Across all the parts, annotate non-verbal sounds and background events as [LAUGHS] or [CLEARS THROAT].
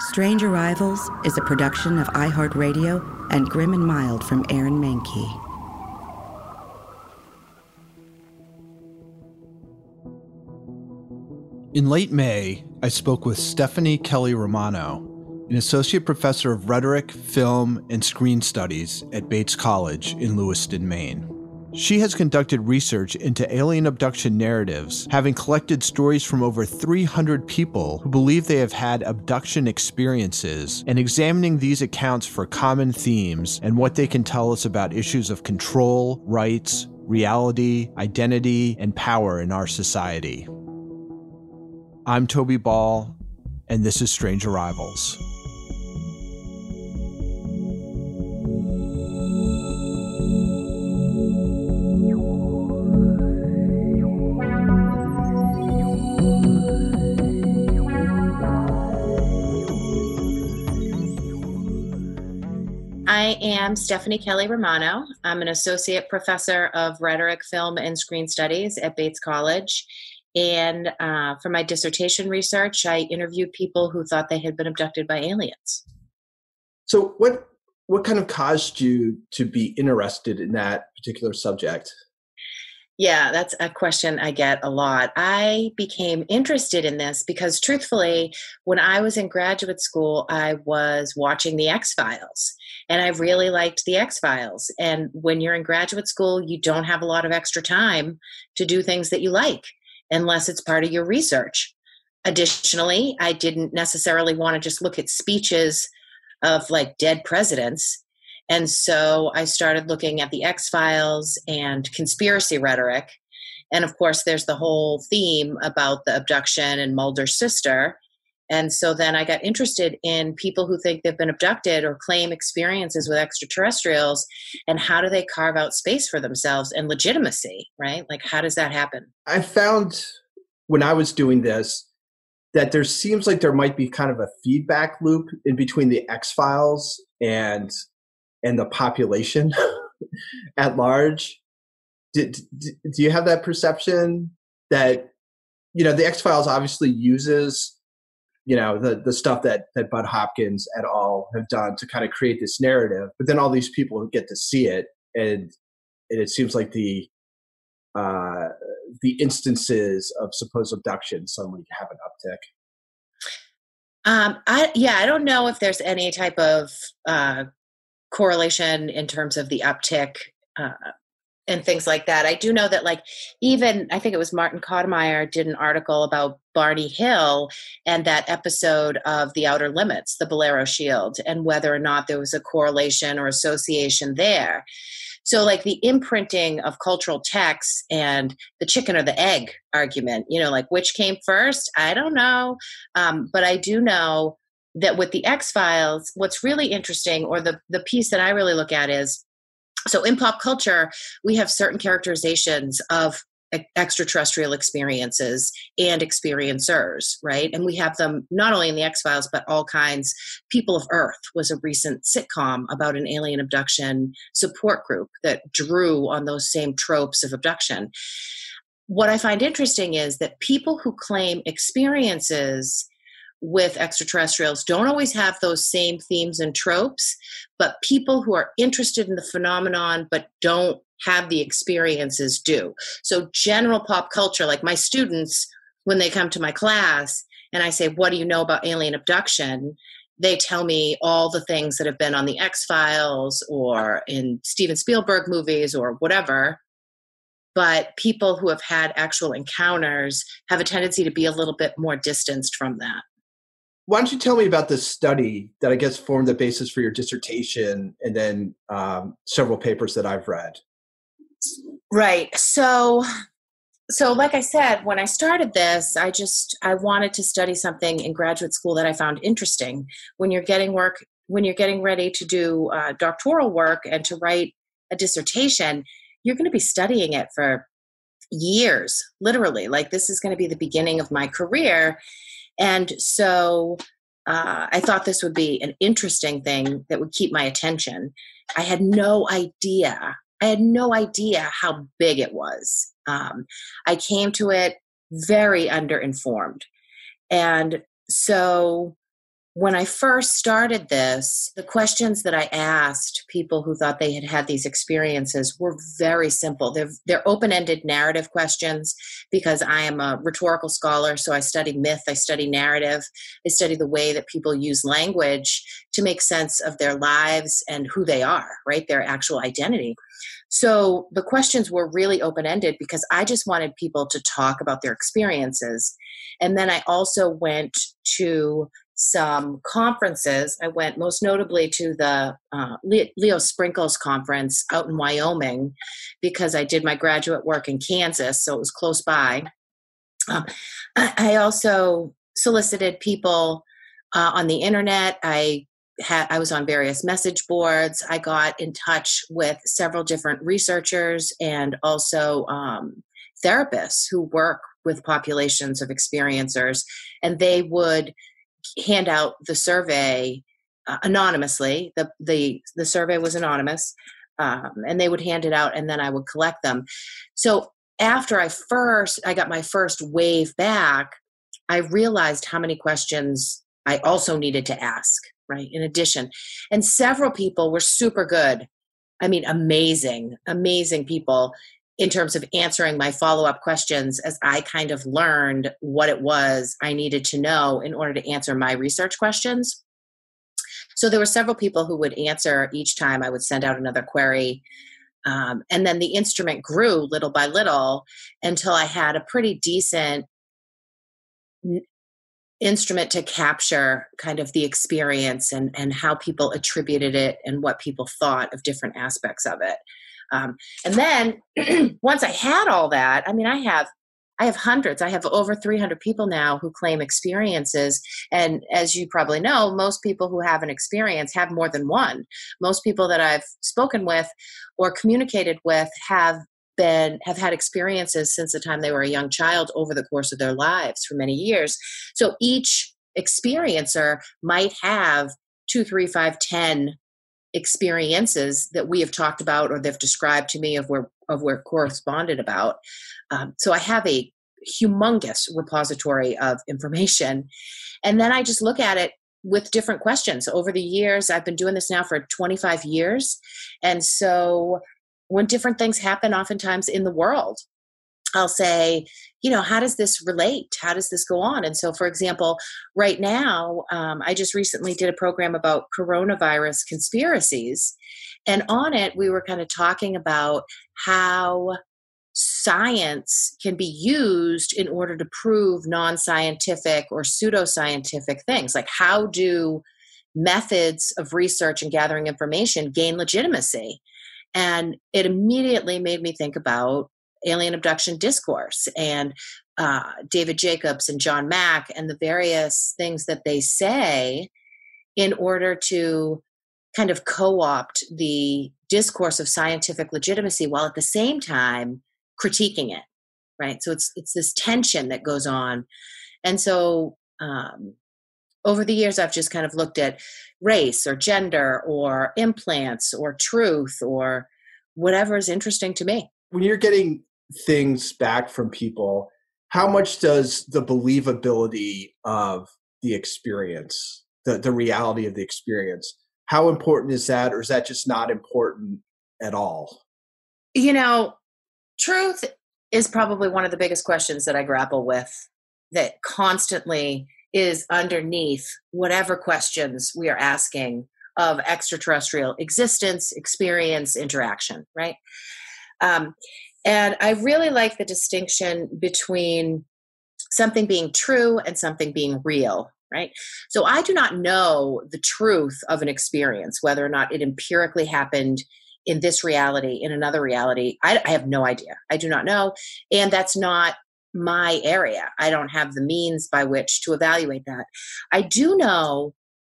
Strange Arrivals is a production of iHeartRadio and Grim and Mild from Aaron Mahnke. In late May, I spoke with Stephanie Kelley-Romano, an associate professor of rhetoric, film, and screen studies at Bates College in Lewiston, Maine. She has conducted research into alien abduction narratives, having collected stories from over 300 people who believe they have had abduction experiences, and examining these accounts for common themes and what they can tell us about issues of control, rights, reality, identity, and power in our society. I'm Toby Ball, and this is Strange Arrivals. I am Stephanie Kelley-Romano. I'm an associate professor of rhetoric, film, and screen studies at Bates College. And uh, for my dissertation research, I interviewed people who thought they had been abducted by aliens. So, what what kind of caused you to be interested in that particular subject? Yeah, that's a question I get a lot. I became interested in this because, truthfully, when I was in graduate school, I was watching The X Files, and I really liked The X Files. And when you're in graduate school, you don't have a lot of extra time to do things that you like unless it's part of your research. Additionally, I didn't necessarily want to just look at speeches of like dead presidents. And so I started looking at the X Files and conspiracy rhetoric. And of course, there's the whole theme about the abduction and Mulder's sister. And so then I got interested in people who think they've been abducted or claim experiences with extraterrestrials and how do they carve out space for themselves and legitimacy, right? Like, how does that happen? I found when I was doing this that there seems like there might be kind of a feedback loop in between the X Files and and the population [LAUGHS] at large. Do, do, do you have that perception that you know the X Files obviously uses you know the the stuff that that Bud Hopkins et al. have done to kind of create this narrative, but then all these people get to see it, and and it seems like the uh, the instances of supposed abduction suddenly have an uptick. Um, I yeah, I don't know if there's any type of uh, correlation in terms of the uptick uh, and things like that. I do know that, like, even I think it was Martin Kottmeyer did an article about Barney Hill and that episode of The Outer Limits, the Bellero Shield, and whether or not there was a correlation or association there. So, like the imprinting of cultural texts and the chicken or the egg argument, you know, like which came first, I don't know. Um, but I do know that with the X Files, what's really interesting, or the, the piece that I really look at is so in pop culture, we have certain characterizations of extraterrestrial experiences and experiencers, right? And we have them not only in the X Files, but all kinds. People of Earth was a recent sitcom about an alien abduction support group that drew on those same tropes of abduction. What I find interesting is that people who claim experiences with extraterrestrials don't always have those same themes and tropes, but people who are interested in the phenomenon but don't have the experiences do. So, general pop culture, like my students, when they come to my class and I say, What do you know about alien abduction? They tell me all the things that have been on the X Files or in Steven Spielberg movies or whatever. But people who have had actual encounters have a tendency to be a little bit more distanced from that why don't you tell me about this study that I guess formed the basis for your dissertation and then um, several papers that I've read? Right. So so like i said when i started this i just i wanted to study something in graduate school that i found interesting when you're getting work when you're getting ready to do uh, doctoral work and to write a dissertation you're going to be studying it for years literally like this is going to be the beginning of my career and so uh, i thought this would be an interesting thing that would keep my attention i had no idea i had no idea how big it was um, I came to it very underinformed. And so when I first started this, the questions that I asked people who thought they had had these experiences were very simple. They're, they're open ended narrative questions because I am a rhetorical scholar. So I study myth, I study narrative, I study the way that people use language to make sense of their lives and who they are, right? Their actual identity. So the questions were really open ended because I just wanted people to talk about their experiences. And then I also went to some conferences. I went most notably to the uh, Leo Sprinkle's conference out in Wyoming because I did my graduate work in Kansas, so it was close by. Um, I also solicited people uh, on the internet. I had I was on various message boards. I got in touch with several different researchers and also um, therapists who work with populations of experiencers, and they would hand out the survey uh, anonymously. The, the, the survey was anonymous, um, and they would hand it out, and then I would collect them. So after I first, I got my first wave back, I realized how many questions I also needed to ask, right? In addition, and several people were super good. I mean, amazing, amazing people in terms of answering my follow up questions as I kind of learned what it was I needed to know in order to answer my research questions. So there were several people who would answer each time I would send out another query. Um, and then the instrument grew little by little until I had a pretty decent n- instrument to capture kind of the experience and, and how people attributed it and what people thought of different aspects of it. Um, and then [CLEARS THROAT] once I had all that, I mean, I have I have hundreds. I have over 300 people now who claim experiences. And as you probably know, most people who have an experience have more than one. Most people that I've spoken with or communicated with have been have had experiences since the time they were a young child over the course of their lives for many years. So each experiencer might have two, three, five, ten experiences that we have talked about or they've described to me of where of where corresponded about. Um, so I have a humongous repository of information, and then I just look at it with different questions over the years. I've been doing this now for 25 years, and so when different things happen, oftentimes in the world, I'll say, you know, how does this relate? How does this go on? And so, for example, right now, um, I just recently did a program about coronavirus conspiracies. And on it, we were kind of talking about how science can be used in order to prove non scientific or pseudoscientific things. Like, how do methods of research and gathering information gain legitimacy? And it immediately made me think about alien abduction discourse and uh, David Jacobs and John Mack and the various things that they say in order to kind of co opt the discourse of scientific legitimacy while at the same time critiquing it right? So it's it's this tension that goes on. And so um, over the years i've just kind of looked at race or gender or implants or truth or whatever is interesting to me. When you're getting things back from people, how much does the believability of the experience, the, the reality of the experience, how important is that, or is that just not important at all? You know, truth is probably one of the biggest questions that I grapple with that constantly is underneath whatever questions we are asking of extraterrestrial existence, experience, interaction, right? Um, and I really like the distinction between something being true and something being real, right? So I do not know the truth of an experience, whether or not it empirically happened in this reality, in another reality. I, I have no idea. I do not know. And that's not my area. I don't have the means by which to evaluate that. I do know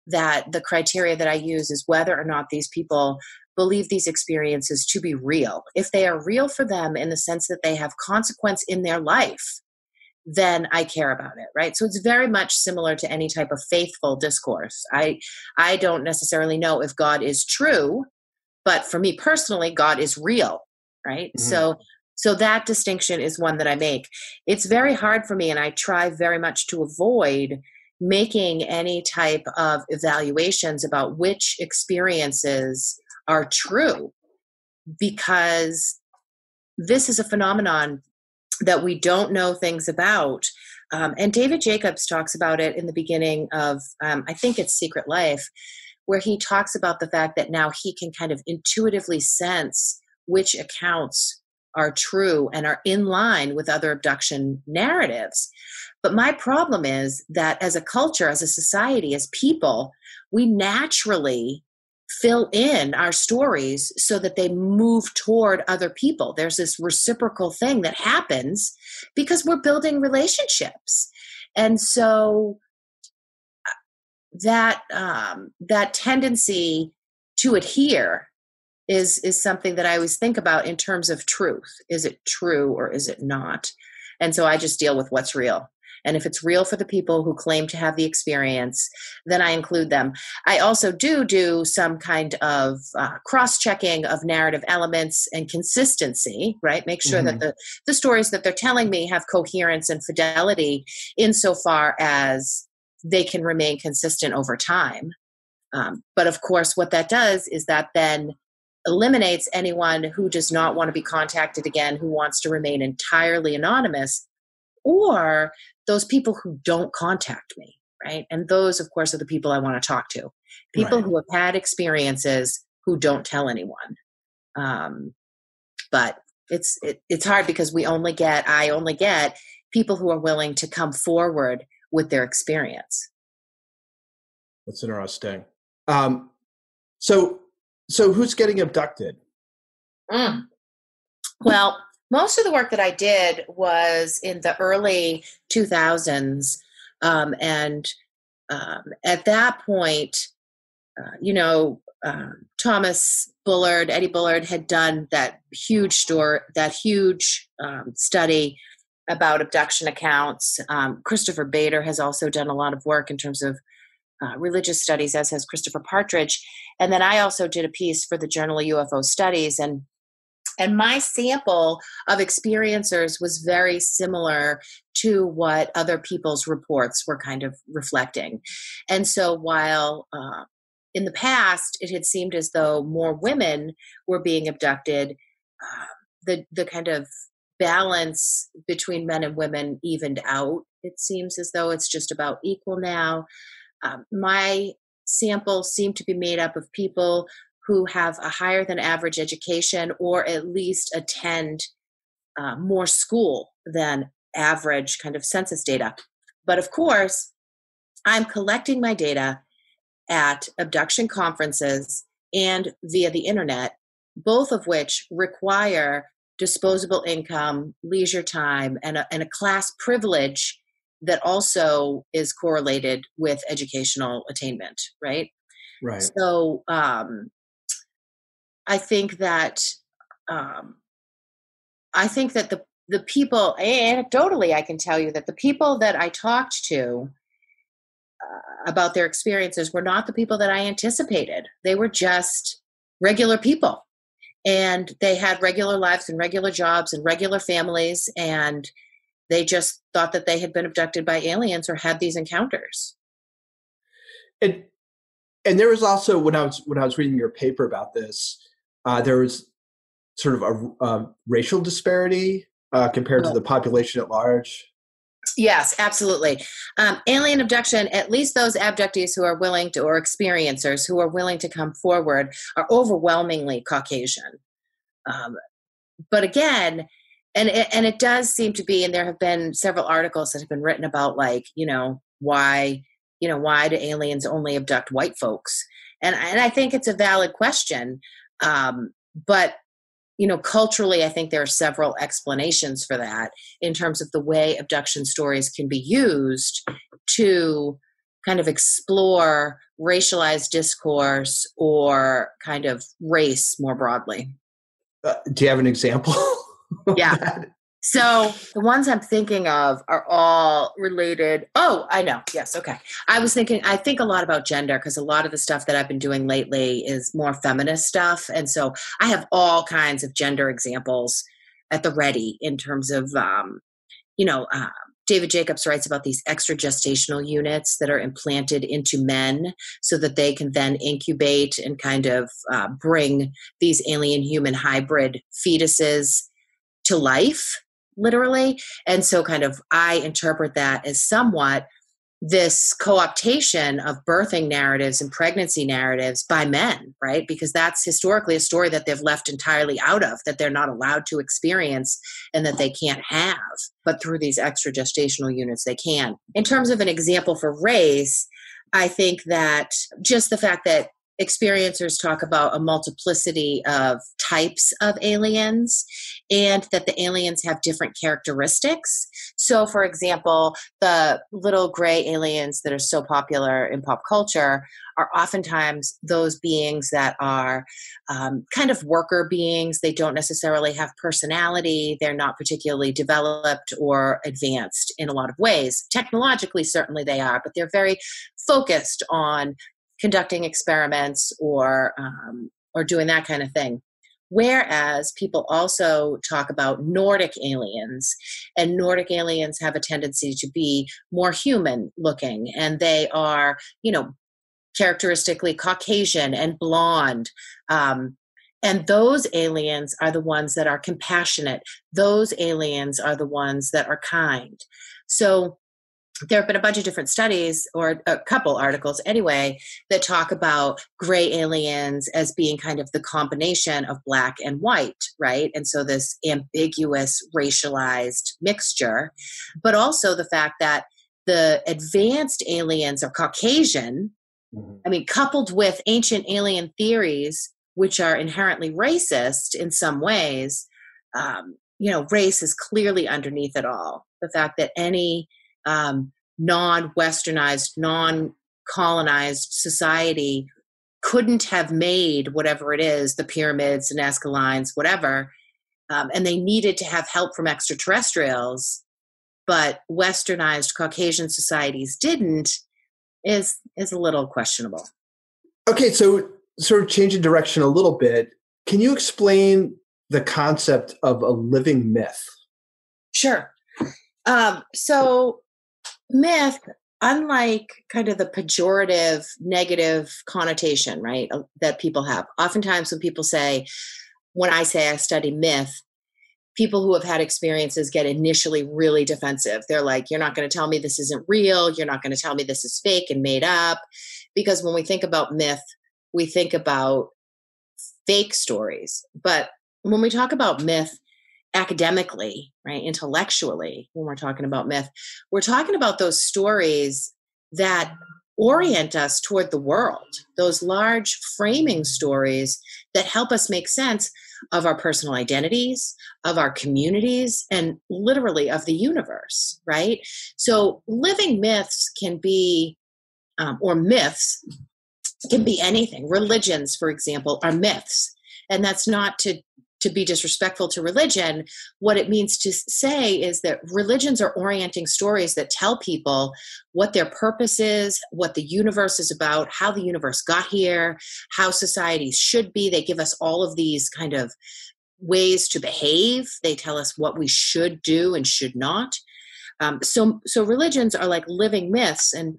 that the criteria that I use is whether or not these people believe these experiences to be real. If they are real for them in the sense that they have consequence in their life, then I care about it, right? So it's very much similar to any type of faithful discourse. I I don't necessarily know if God is true, but for me personally, God is real, right? Mm-hmm. So so that distinction is one that I make. It's very hard for me and I try very much to avoid making any type of evaluations about which experiences are true because this is a phenomenon that we don't know things about. Um, and David Jacobs talks about it in the beginning of, um, I think it's Secret Life, where he talks about the fact that now he can kind of intuitively sense which accounts are true and are in line with other abduction narratives. But my problem is that as a culture, as a society, as people, we naturally fill in our stories so that they move toward other people. There's this reciprocal thing that happens because we're building relationships. And so uh, that um, that tendency to adhere is is something that I always think about in terms of truth. Is it true or is it not? And so I just deal with what's real. And if it's real for the people who claim to have the experience, then I include them. I also do do some kind of uh, cross checking of narrative elements and consistency, right? Make sure mm-hmm. that the, the stories that they're telling me have coherence and fidelity insofar as they can remain consistent over time. Um, but of course, what that does is that then eliminates anyone who does not want to be contacted again, who wants to remain entirely anonymous, or those people who don't contact me, right? And those, of course, are the people I want to talk to. People right. who have had experiences who don't tell anyone. Um, but it's it, it's hard because we only get I only get people who are willing to come forward with their experience. That's interesting. Um, so so who's getting abducted? Mm. Well, most of the work that I did was in the early 2000s. Um, and um, at that point, uh, you know, uh, Thomas Bullard, Eddie Bullard had done that huge store, that huge um, study about abduction accounts. Um, Christopher Bader has also done a lot of work in terms of uh, religious studies, as has Christopher Partridge. And then I also did a piece for the Journal of UFO Studies. And and my sample of experiencers was very similar to what other people's reports were kind of reflecting. And so while uh, in the past it had seemed as though more women were being abducted, uh, the, the kind of balance between men and women evened out. It seems as though it's just about equal now. Um, my sample seemed to be made up of people who have a higher than average education or at least attend uh, more school than average kind of census data. But of course, I'm collecting my data at abduction conferences and via the internet, both of which require disposable income, leisure time, and a, and a class privilege that also is correlated with educational attainment, right? Right. So, um, I think that um, I think that the the people anecdotally I can tell you that the people that I talked to uh, about their experiences were not the people that I anticipated. They were just regular people and they had regular lives and regular jobs and regular families and they just thought that they had been abducted by aliens or had these encounters. And and there was also when I was when I was reading your paper about this, uh, there was sort of a, a racial disparity uh, compared to the population at large. Yes, absolutely. Um, alien abduction, at least those abductees who are willing to, or experiencers who are willing to come forward, are overwhelmingly Caucasian. Um, but again, and it, and it does seem to be, and there have been several articles that have been written about, like you know why you know why do aliens only abduct white folks? And and I think it's a valid question. Um, but you know culturally i think there are several explanations for that in terms of the way abduction stories can be used to kind of explore racialized discourse or kind of race more broadly. Uh, do you have an example [LAUGHS] yeah so the ones I'm thinking of are all related. Oh, I know. Yes. Okay. I was thinking, I think a lot about gender because a lot of the stuff that I've been doing lately is more feminist stuff. And so I have all kinds of gender examples at the ready in terms of, um, you know, uh, David Jacobs writes about these extra gestational units that are implanted into men so that they can then incubate and kind of uh, bring these alien human hybrid fetuses to life literally. And so, kind of, I interpret that as somewhat this co-optation of birthing narratives and pregnancy narratives by men right because that's historically a story that they've left entirely out of that they're not allowed to experience and that they can't have but through these extra gestational units they can in terms of an example for race i think that just the fact that experiencers talk about a multiplicity of types of aliens and that the aliens have different characteristics. So, for example, the little gray aliens that are so popular in pop culture are oftentimes those beings that are um, kind of worker beings. They don't necessarily have personality, they're not particularly developed or advanced in a lot of ways. Technologically, certainly they are, but they're very focused on conducting experiments or um, or doing that kind of thing. Whereas people also talk about Nordic aliens, and Nordic aliens have a tendency to be more human looking, and they are, you know, characteristically Caucasian and blonde. Um, and those aliens are the ones that are compassionate. Those aliens are the ones that are kind. So there have been a bunch of different studies or a couple articles anyway that talk about gray aliens as being kind of the combination of black and white right and so this ambiguous racialized mixture but also the fact that the advanced aliens are caucasian mm-hmm. i mean coupled with ancient alien theories which are inherently racist in some ways um, you know race is clearly underneath it all the fact that any um, non-westernized non-colonized society couldn't have made whatever it is the pyramids and Nazca lines whatever um, and they needed to have help from extraterrestrials but westernized caucasian societies didn't is is a little questionable. Okay so sort of changing direction a little bit. Can you explain the concept of a living myth? Sure. Um, so myth unlike kind of the pejorative negative connotation right that people have. Oftentimes when people say when i say i study myth people who have had experiences get initially really defensive. They're like you're not going to tell me this isn't real. You're not going to tell me this is fake and made up. Because when we think about myth we think about fake stories. But when we talk about myth academically, right, intellectually, when we're talking about myth, we're talking about those stories that orient us toward the world, those large framing stories that help us make sense of our personal identities, of our communities, and literally of the universe, right? So, living myths can be, um, or myths can be anything. Religions, for example, are myths. And that's not to to be disrespectful to religion, what it means to say is that religions are orienting stories that tell people what their purpose is, what the universe is about, how the universe got here, how societies should be. They give us all of these kind of ways to behave. They tell us what we should do and should not. Um, so, so religions are like living myths, and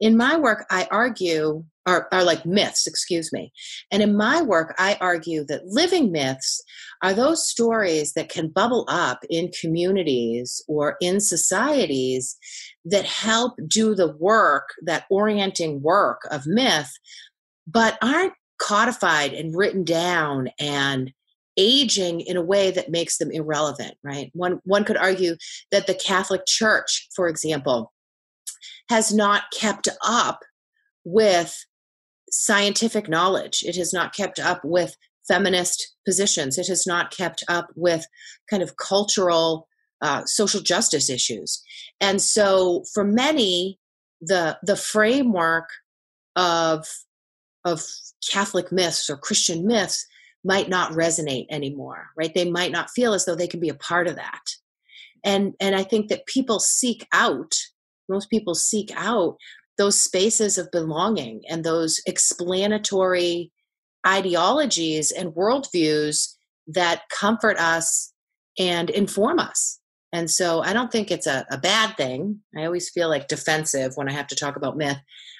in my work, I argue are, are like myths, excuse me. And in my work, I argue that living myths are those stories that can bubble up in communities or in societies that help do the work, that orienting work of myth, but aren't codified and written down and aging in a way that makes them irrelevant right one one could argue that the catholic church for example has not kept up with scientific knowledge. It has not kept up with feminist positions. It has not kept up with kind of cultural uh, social justice issues. And so for many, the the framework of of Catholic myths or Christian myths might not resonate anymore, right? They might not feel as though they can be a part of that. And and I think that people seek out, most people seek out those spaces of belonging and those explanatory ideologies and worldviews that comfort us and inform us. And so I don't think it's a, a bad thing. I always feel like defensive when I have to talk about myth.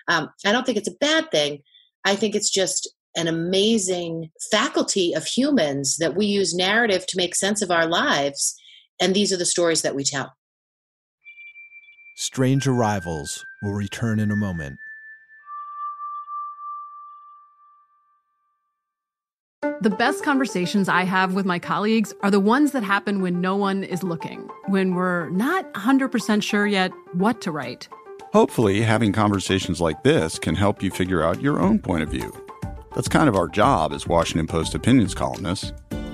Um, I don't think it's a bad thing. I think it's just an amazing faculty of humans that we use narrative to make sense of our lives. And these are the stories that we tell. Strange Arrivals will return in a moment. The best conversations I have with my colleagues are the ones that happen when no one is looking, when we're not 100% sure yet what to write. Hopefully, having conversations like this can help you figure out your own point of view. That's kind of our job as Washington Post opinions columnists.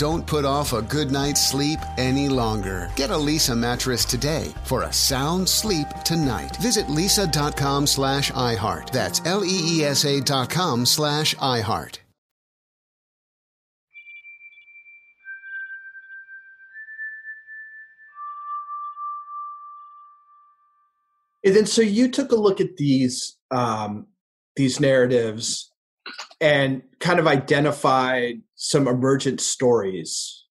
Don't put off a good night's sleep any longer. Get a Leesa mattress today for a sound sleep tonight. Visit leesa.com slash iHeart. That's L-E-E-S-A dot com slash iHeart. And then, so you took a look at these um, these narratives and kind of identified some emergent stories,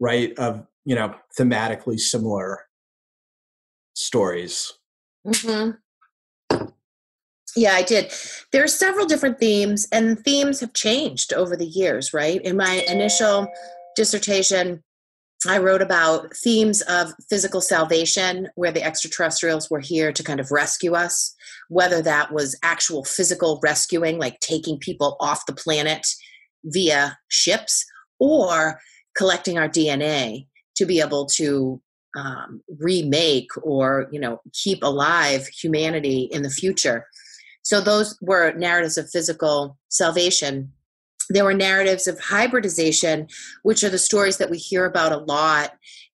right? Of you know thematically similar stories. Mm-hmm. Yeah, I did. There are several different themes, and themes have changed over the years, right? In my initial dissertation, I wrote about themes of physical salvation, where the extraterrestrials were here to kind of rescue us, whether that was actual physical rescuing, like taking people off the planet via ships, or collecting our DNA to be able to um, remake or you know keep alive humanity in the future. So those were narratives of physical salvation there were narratives of hybridization, which are the stories that we hear about a lot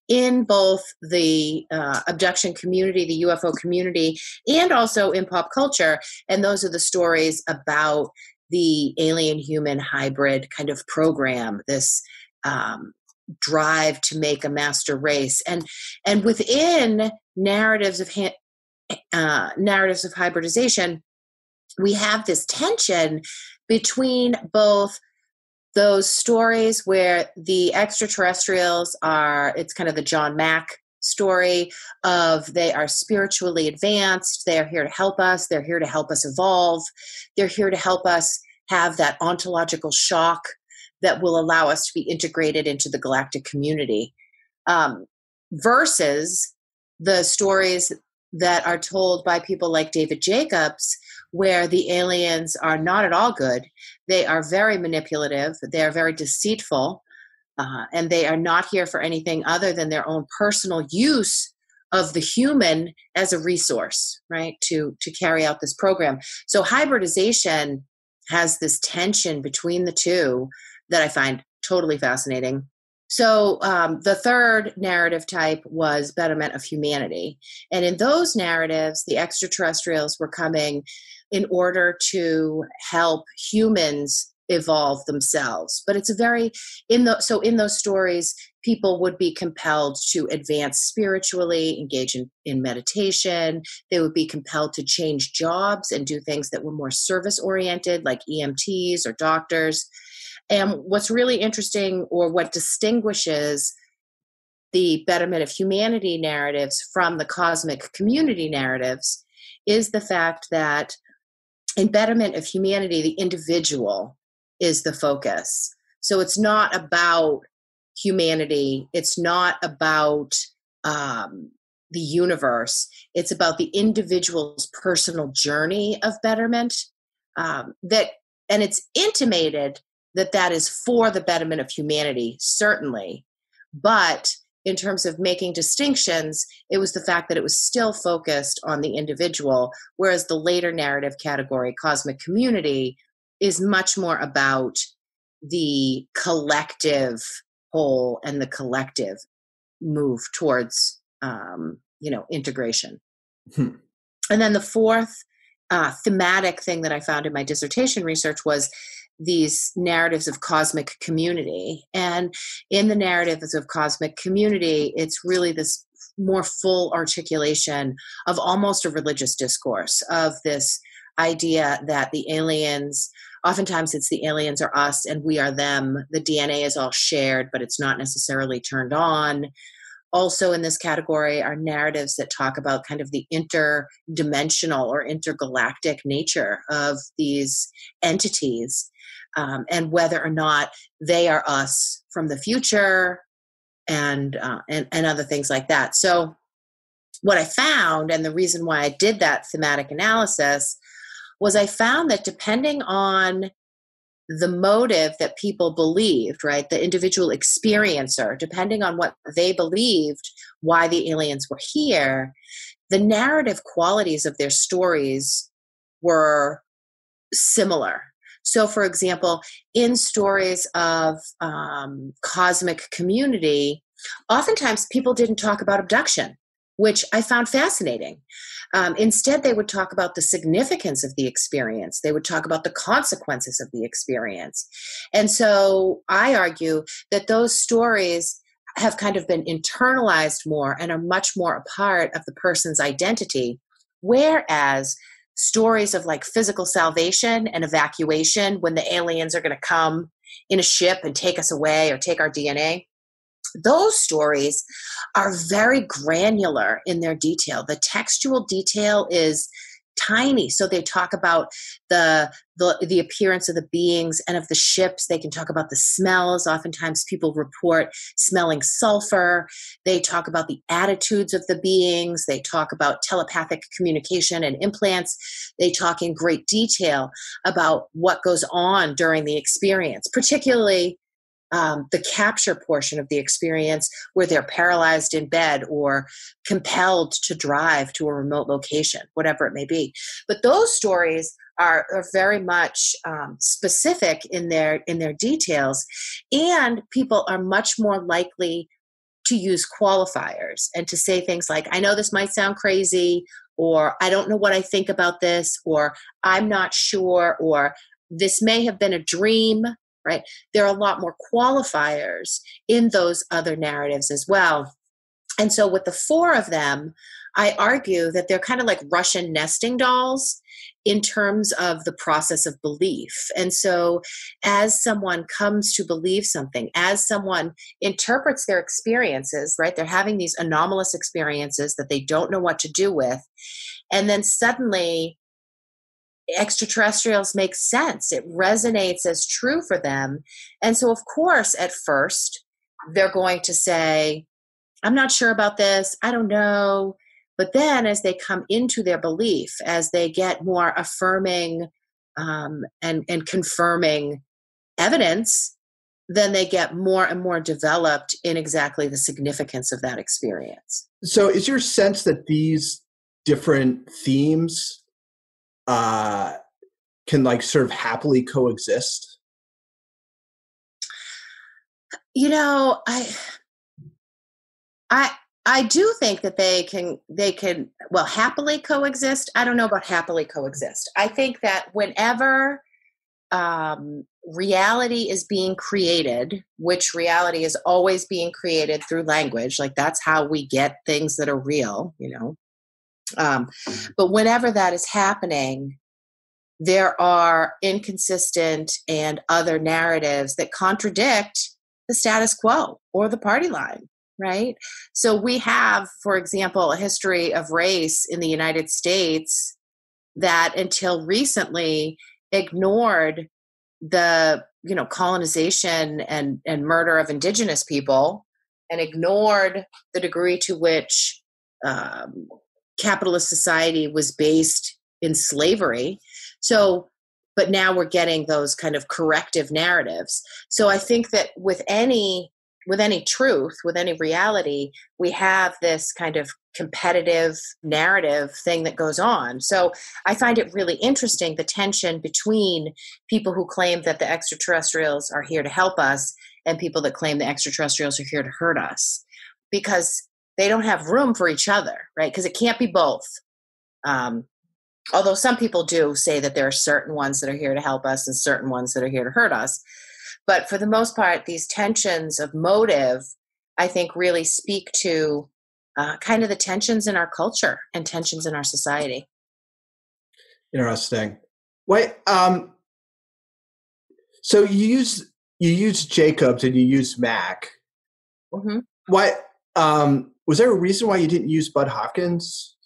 in both the uh, abduction community, the UFO community, and also in pop culture. And those are the stories about the alien human hybrid kind of program, this um, drive to make a master race. And, and within narratives of, uh, narratives of hybridization, we have this tension between both those stories where the extraterrestrials are it's kind of the john mack story of they are spiritually advanced they are here to help us they're here to help us evolve they're here to help us have that ontological shock that will allow us to be integrated into the galactic community um, versus the stories that are told by people like david jacobs where the aliens are not at all good. They are very manipulative, they are very deceitful, uh, and they are not here for anything other than their own personal use of the human as a resource, right, to, to carry out this program. So hybridization has this tension between the two that I find totally fascinating. So um, the third narrative type was betterment of humanity. And in those narratives, the extraterrestrials were coming in order to help humans evolve themselves. But it's a very in the so in those stories people would be compelled to advance spiritually engage in, in meditation. They would be compelled to change jobs and do things that were more service oriented like emts or doctors. And what's really interesting, or what distinguishes the betterment of humanity narratives from the cosmic community narratives, is the fact that in betterment of humanity, the individual is the focus. So it's not about humanity, it's not about um, the universe, it's about the individual's personal journey of betterment. Um, that and it's intimated that that is for the betterment of humanity, certainly. But in terms of making distinctions, it was the fact that it was still focused on the individual, whereas the later narrative category, cosmic community, is much more about the collective whole and the collective move towards um, you know integration. Hmm. And then the fourth uh, thematic thing that I found in my dissertation research was these narratives of cosmic community. And in the narratives of cosmic community, it's really this more full articulation of almost a religious discourse of this idea that the aliens oftentimes it's the aliens are us and we are them. The dna is all shared but it's not necessarily turned on. Also in this category are narratives that talk about kind of the interdimensional or intergalactic nature of these entities um, and whether or not they are us from the future and, uh, and and other things like that. So what i found and the reason why i did that thematic analysis was i found that depending on the motive that people believed, right? The individual experiencer, depending on what they believed, why the aliens were here, the narrative qualities of their stories were similar. So, for example, in stories of um, cosmic community, oftentimes people didn't talk about abduction, which I found fascinating. Um, instead, they would talk about the significance of the experience. They would talk about the consequences of the experience. And so I argue that those stories have kind of been internalized more and are much more a part of the person's identity. Whereas stories of like physical salvation and evacuation, when the aliens are going to come in a ship and take us away or take our DNA, those stories are very granular in their detail. The textual detail is tiny so they talk about the, the the appearance of the beings and of the ships. They can talk about the smells. Oftentimes people report smelling sulfur. They talk about the attitudes of the beings. They talk about telepathic communication and implants. They talk in great detail about what goes on during the experience particularly um, the capture portion of the experience where they're paralyzed in bed or compelled to drive to a remote location, whatever it may be. But those stories are, are very much um, specific in their in their details, and people are much more likely to use qualifiers and to say things like, "I know this might sound crazy," or "I don't know what I think about this," or "I'm not sure," or "This may have been a dream." Right? There are a lot more qualifiers in those other narratives as well. And so, with the four of them, I argue that they're kind of like Russian nesting dolls in terms of the process of belief. And so, as someone comes to believe something, as someone interprets their experiences, right, they're having these anomalous experiences that they don't know what to do with. And then suddenly extraterrestrials make sense. It resonates as true for them. And so, of course, at first, they're going to say, I'm not sure about this. I don't know. But then, as they come into their belief, as they get more affirming um, and, and confirming evidence, then they get more and more developed in exactly the significance of that experience. So, is your sense that these different themes uh, can like sort of happily coexist? you know, I, I, I do think that they can they can well happily coexist. I don't know about happily coexist. I think that whenever um, reality is being created, which reality is always being created through language, like that's how we get things that are real, you know. Um, but whenever that is happening, there are inconsistent and other narratives that contradict the status quo or the party line right? So we have, for example, a history of race in the United States that until recently ignored the you know colonization and and murder of indigenous people and ignored the degree to which um, capitalist society was based in slavery. So but now we're getting those kind of corrective narratives. So i think that with any with any truth, with any reality, we have this kind of competitive narrative thing that goes on. So I find it really interesting the tension between people who claim that the extraterrestrials are here to help us and people that claim the extraterrestrials are here to hurt us. Because they don't have room for each other, right? Because it can't be both. Um, although some people do say that there are certain ones that are here to help us and certain ones that are here to hurt us. But for the most part, these tensions of motive, I think, really speak to uh, kind of the tensions in our culture and tensions in our society. Interesting. Wait, um, so you use you use Jacobs and you use Mack. Mm-hmm. Why um, was there a reason why you didn't use Bud Hopkins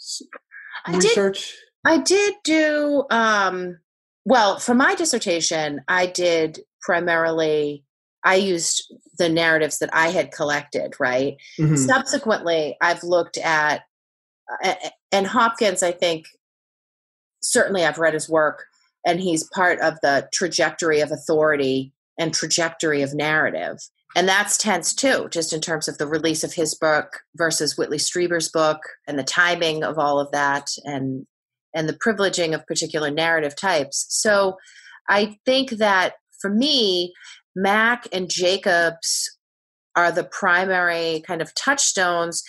I research? Did, I did do um, well for my dissertation. I did primarily I used the narratives that I had collected, right? Mm-hmm. Subsequently, I've looked at, uh, and Hopkins, I think, certainly I've read his work, and he's part of the trajectory of authority and trajectory of narrative. And that's tense too, just in terms of the release of his book versus Whitley Strieber's book and the timing of all of that and and the privileging of particular narrative types. So I think that for me, Mack and Jacobs are the primary kind of touchstones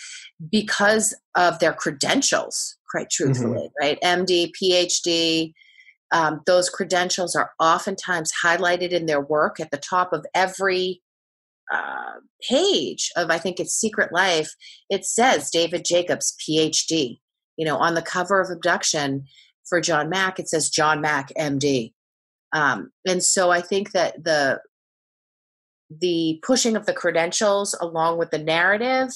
because of their credentials, quite truthfully, mm-hmm. right? MD, PhD, um, those credentials are oftentimes highlighted in their work at the top of every uh, page of, I think it's Secret Life. It says David Jacobs, PhD. You know, on the cover of Abduction for John Mack, it says John Mack, MD. Um, and so I think that the the pushing of the credentials along with the narrative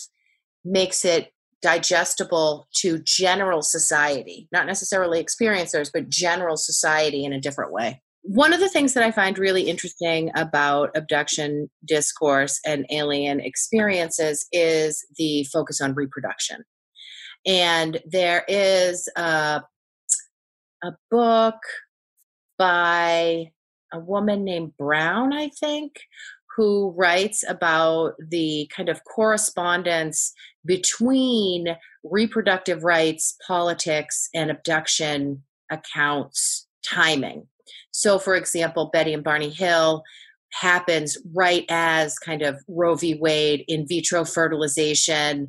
makes it digestible to general society, not necessarily experiencers, but general society in a different way. One of the things that I find really interesting about abduction discourse and alien experiences is the focus on reproduction. And there is a, a book by a woman named Brown, I think, who writes about the kind of correspondence between reproductive rights, politics, and abduction accounts timing. So, for example, Betty and Barney Hill happens right as kind of Roe v. Wade, in vitro fertilization,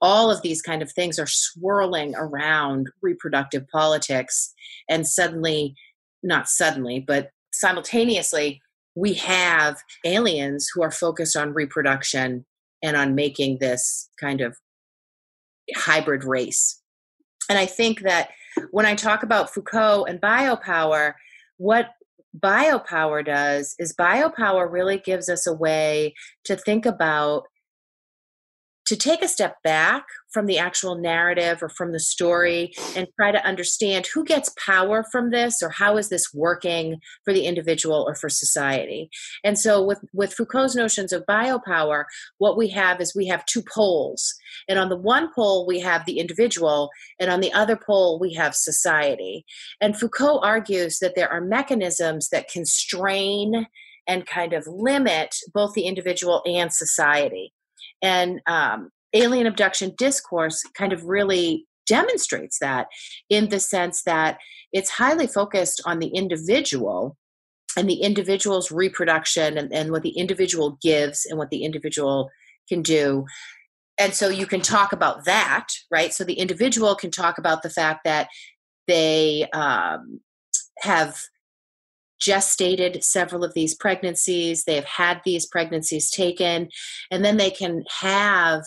all of these kind of things are swirling around reproductive politics. And suddenly, not suddenly, but simultaneously, we have aliens who are focused on reproduction and on making this kind of hybrid race. And I think that when I talk about Foucault and biopower, what biopower does is biopower really gives us a way to think about to take a step back from the actual narrative or from the story and try to understand who gets power from this or how is this working for the individual or for society. And so with with foucault's notions of biopower what we have is we have two poles. And on the one pole we have the individual and on the other pole we have society. And foucault argues that there are mechanisms that constrain and kind of limit both the individual and society and um, alien abduction discourse kind of really demonstrates that in the sense that it's highly focused on the individual and the individual's reproduction and, and what the individual gives and what the individual can do. And so you can talk about that right? So the individual can talk about the fact that they um, have gestated several of these pregnancies. They have had these pregnancies taken and then they can have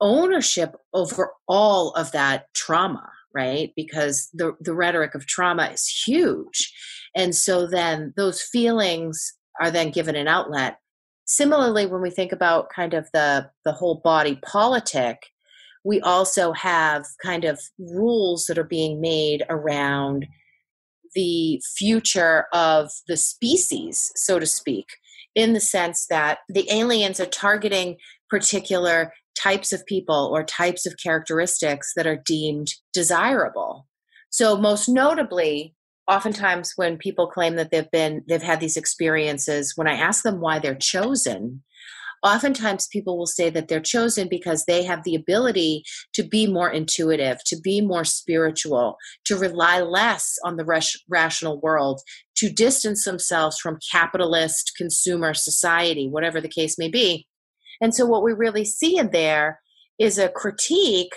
ownership over all of that trauma right? Because the the rhetoric of trauma is huge. And so then those feelings are then given an outlet. Similarly when we think about kind of the the whole body politic we also have kind of rules that are being made around the future of the species so to speak in the sense that the aliens are targeting particular types of people or types of characteristics that are deemed desirable. So most notably oftentimes when people claim that they've been they've had these experiences when i ask them why they're chosen oftentimes people will say that they're chosen because they have the ability to be more intuitive to be more spiritual to rely less on the rational world to distance themselves from capitalist consumer society whatever the case may be. And so what we really see in there is a critique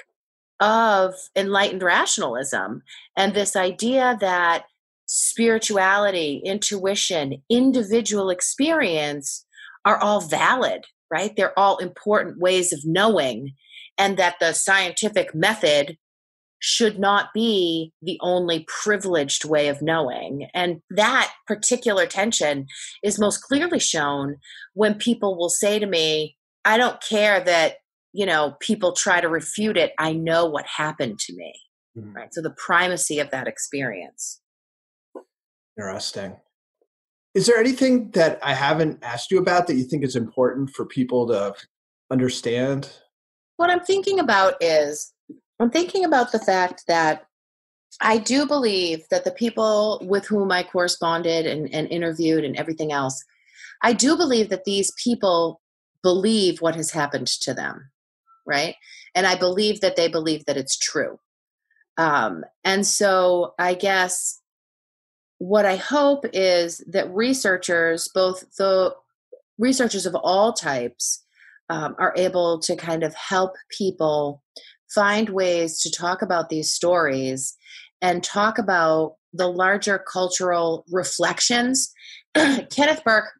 of enlightened rationalism and this idea that spirituality, intuition, individual experience are all valid, right? They're all important ways of knowing, and that the scientific method should not be the only privileged way of knowing. And that particular tension is most clearly shown when people will say to me, I don't care that, you know, people try to refute it. I know what happened to me. Mm-hmm. Right. So the primacy of that experience. Interesting. Is there anything that I haven't asked you about that you think is important for people to understand? What I'm thinking about is I'm thinking about the fact that I do believe that the people with whom I corresponded and, and interviewed and everything else, I do believe that these people believe what has happened to them, right? And I believe that they believe that it's true. Um, and so I guess what I hope is that researchers, both the researchers of all types, um, are able to kind of help people find ways to talk about these stories and talk about the larger cultural reflections. [CLEARS THROAT] Kenneth Burke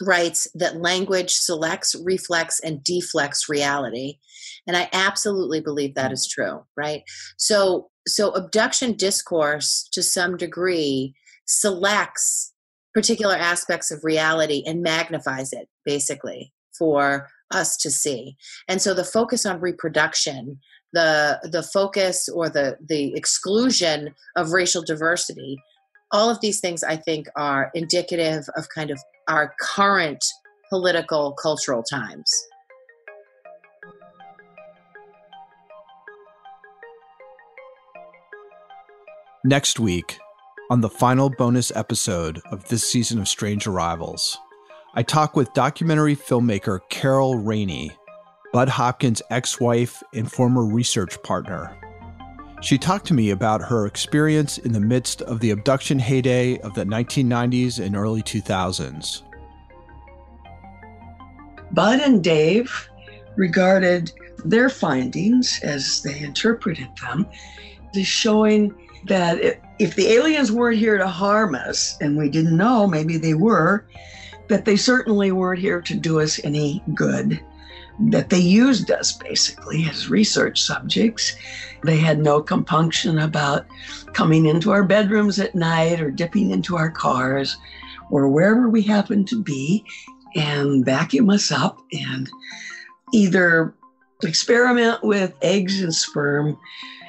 writes that language selects, reflects, and deflects reality. And I absolutely believe that is true, right? So so abduction discourse to some degree selects particular aspects of reality and magnifies it basically for us to see. And so the focus on reproduction the the focus or the the exclusion of racial diversity all of these things i think are indicative of kind of our current political cultural times Next week, on the final bonus episode of this season of Strange Arrivals, I talk with documentary filmmaker Carol Rainey, Bud Hopkins' ex wife and former research partner. She talked to me about her experience in the midst of the abduction heyday of the 1990s and early 2000s. Bud and Dave regarded their findings, as they interpreted them, as showing that if the aliens weren't here to harm us, and we didn't know, maybe they were, that they certainly weren't here to do us any good, that they used us basically as research subjects. They had no compunction about coming into our bedrooms at night or dipping into our cars or wherever we happened to be and vacuum us up and either experiment with eggs and sperm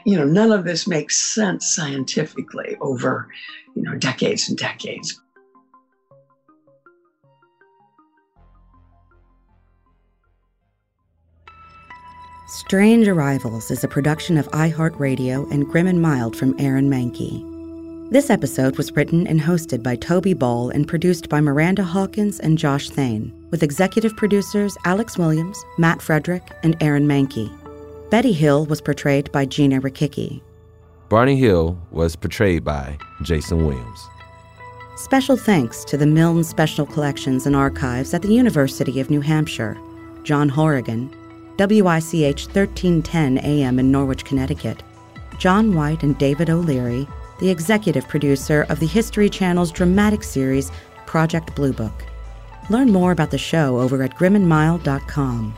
you know, none of this makes sense scientifically over, you know, decades and decades. Strange Arrivals is a production of iHeartRadio and Grim and Mild from Aaron Mahnke. This episode was written and hosted by Toby Ball and produced by Miranda Hawkins and Josh Thane, with executive producers Alex Williams, Matt Frederick, and Aaron Mahnke. Betty Hill was portrayed by Gina Rikicki. Barney Hill was portrayed by Jason Williams. Special thanks to the Milne Special Collections and Archives at the University of New Hampshire, John Horrigan, WICH 1310 AM in Norwich, Connecticut, John White and David O'Leary, the executive producer of the History Channel's dramatic series Project Blue Book. Learn more about the show over at grimandmild.com.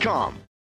Rocketmoney.com.